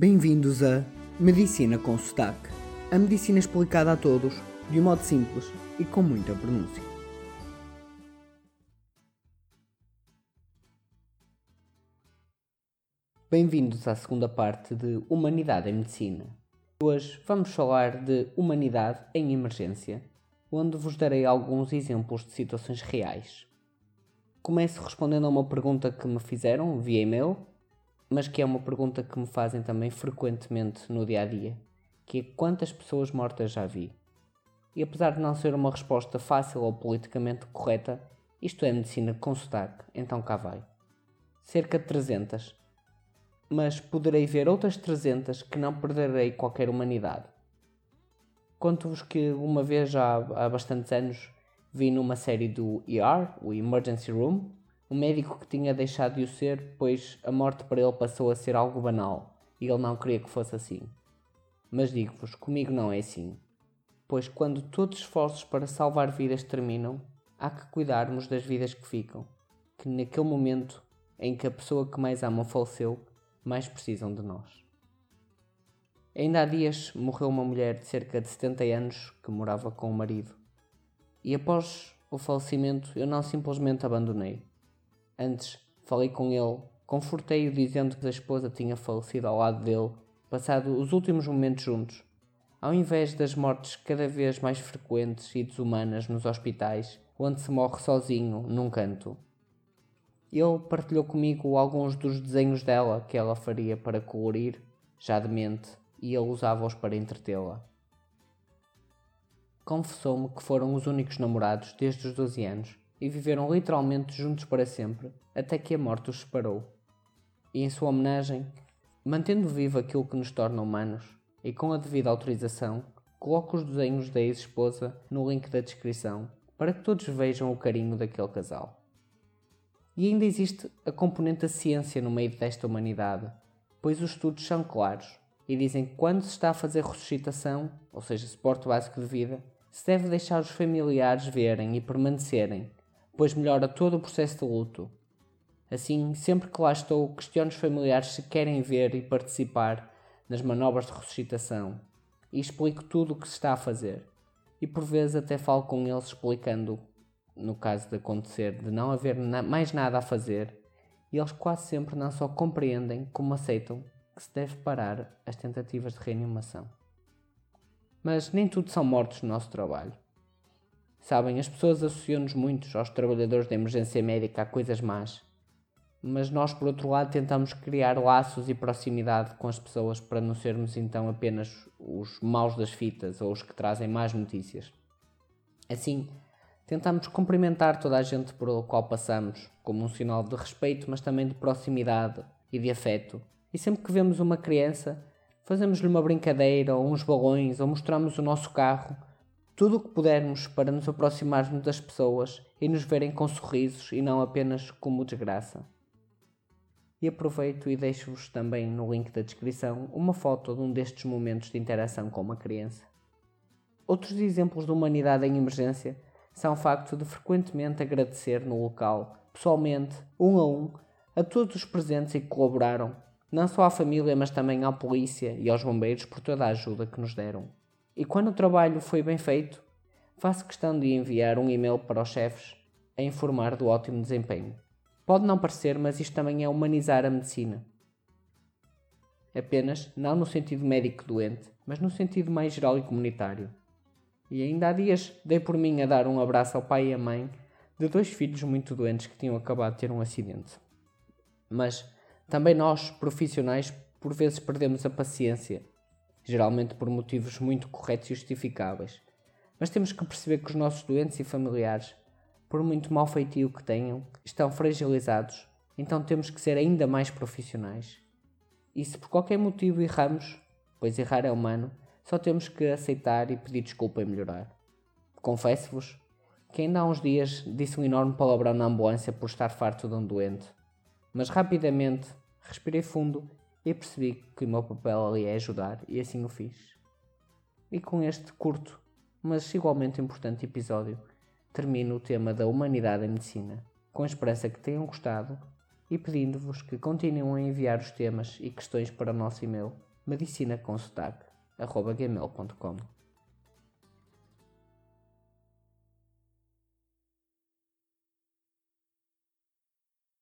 Bem-vindos a Medicina com Sotaque. A medicina explicada a todos, de um modo simples e com muita pronúncia. Bem-vindos à segunda parte de Humanidade em Medicina. Hoje vamos falar de Humanidade em Emergência, onde vos darei alguns exemplos de situações reais. Começo respondendo a uma pergunta que me fizeram via e-mail, mas que é uma pergunta que me fazem também frequentemente no dia a dia, que é quantas pessoas mortas já vi? E apesar de não ser uma resposta fácil ou politicamente correta, isto é medicina com sotaque, então cá vai. Cerca de 300. Mas poderei ver outras 300 que não perderei qualquer humanidade. Conto-vos que uma vez já há bastantes anos vi numa série do ER, o Emergency Room, um médico que tinha deixado de o ser, pois a morte para ele passou a ser algo banal e ele não queria que fosse assim. Mas digo-vos, comigo não é assim. Pois quando todos os esforços para salvar vidas terminam, há que cuidarmos das vidas que ficam, que naquele momento em que a pessoa que mais amam faleceu, mais precisam de nós. Ainda há dias morreu uma mulher de cerca de 70 anos que morava com o marido. E após o falecimento eu não simplesmente abandonei. Antes falei com ele, confortei-o dizendo que a esposa tinha falecido ao lado dele, passado os últimos momentos juntos. Ao invés das mortes cada vez mais frequentes e desumanas nos hospitais, onde se morre sozinho, num canto. Ele partilhou comigo alguns dos desenhos dela que ela faria para colorir, já demente, e ele usava-os para entretê-la. Confessou-me que foram os únicos namorados desde os 12 anos e viveram literalmente juntos para sempre, até que a morte os separou. E em sua homenagem, mantendo vivo aquilo que nos torna humanos, e com a devida autorização, coloco os desenhos da ex-esposa no link da descrição para que todos vejam o carinho daquele casal. E ainda existe a componente da ciência no meio desta humanidade, pois os estudos são claros e dizem que quando se está a fazer ressuscitação, ou seja, suporte básico de vida, se deve deixar os familiares verem e permanecerem, pois melhora todo o processo de luto. Assim, sempre que lá estou, questiono os familiares se querem ver e participar nas manobras de ressuscitação e explico tudo o que se está a fazer. E por vezes até falo com eles explicando, no caso de acontecer, de não haver na mais nada a fazer, e eles quase sempre não só compreendem como aceitam que se deve parar as tentativas de reanimação. Mas nem tudo são mortos no nosso trabalho. Sabem, as pessoas associam-nos muito aos trabalhadores da emergência médica a coisas más. Mas nós, por outro lado, tentamos criar laços e proximidade com as pessoas para não sermos então apenas os maus das fitas ou os que trazem más notícias. Assim, tentamos cumprimentar toda a gente por o qual passamos, como um sinal de respeito, mas também de proximidade e de afeto, e sempre que vemos uma criança, fazemos-lhe uma brincadeira ou uns balões ou mostramos o nosso carro, tudo o que pudermos para nos aproximarmos das pessoas e nos verem com sorrisos e não apenas como desgraça. E aproveito e deixo-vos também no link da descrição uma foto de um destes momentos de interação com uma criança. Outros exemplos de humanidade em emergência são o facto de frequentemente agradecer no local, pessoalmente, um a um, a todos os presentes e que colaboraram não só à família, mas também à polícia e aos bombeiros por toda a ajuda que nos deram. E quando o trabalho foi bem feito, faço questão de enviar um e-mail para os chefes a informar do ótimo desempenho. Pode não parecer, mas isto também é humanizar a medicina. Apenas, não no sentido médico doente, mas no sentido mais geral e comunitário. E ainda há dias dei por mim a dar um abraço ao pai e à mãe de dois filhos muito doentes que tinham acabado de ter um acidente. Mas também nós, profissionais, por vezes perdemos a paciência, geralmente por motivos muito corretos e justificáveis. Mas temos que perceber que os nossos doentes e familiares, por muito mau feitio que tenham, estão fragilizados, então temos que ser ainda mais profissionais. E se por qualquer motivo erramos, pois errar é humano, só temos que aceitar e pedir desculpa e melhorar. Confesso-vos que ainda há uns dias disse um enorme palavrão na ambulância por estar farto de um doente mas rapidamente respirei fundo e percebi que o meu papel ali é ajudar e assim o fiz. E com este curto, mas igualmente importante episódio, termino o tema da humanidade em medicina, com a esperança que tenham gostado e pedindo-vos que continuem a enviar os temas e questões para o nosso e-mail medicinaconsotac.gmail.com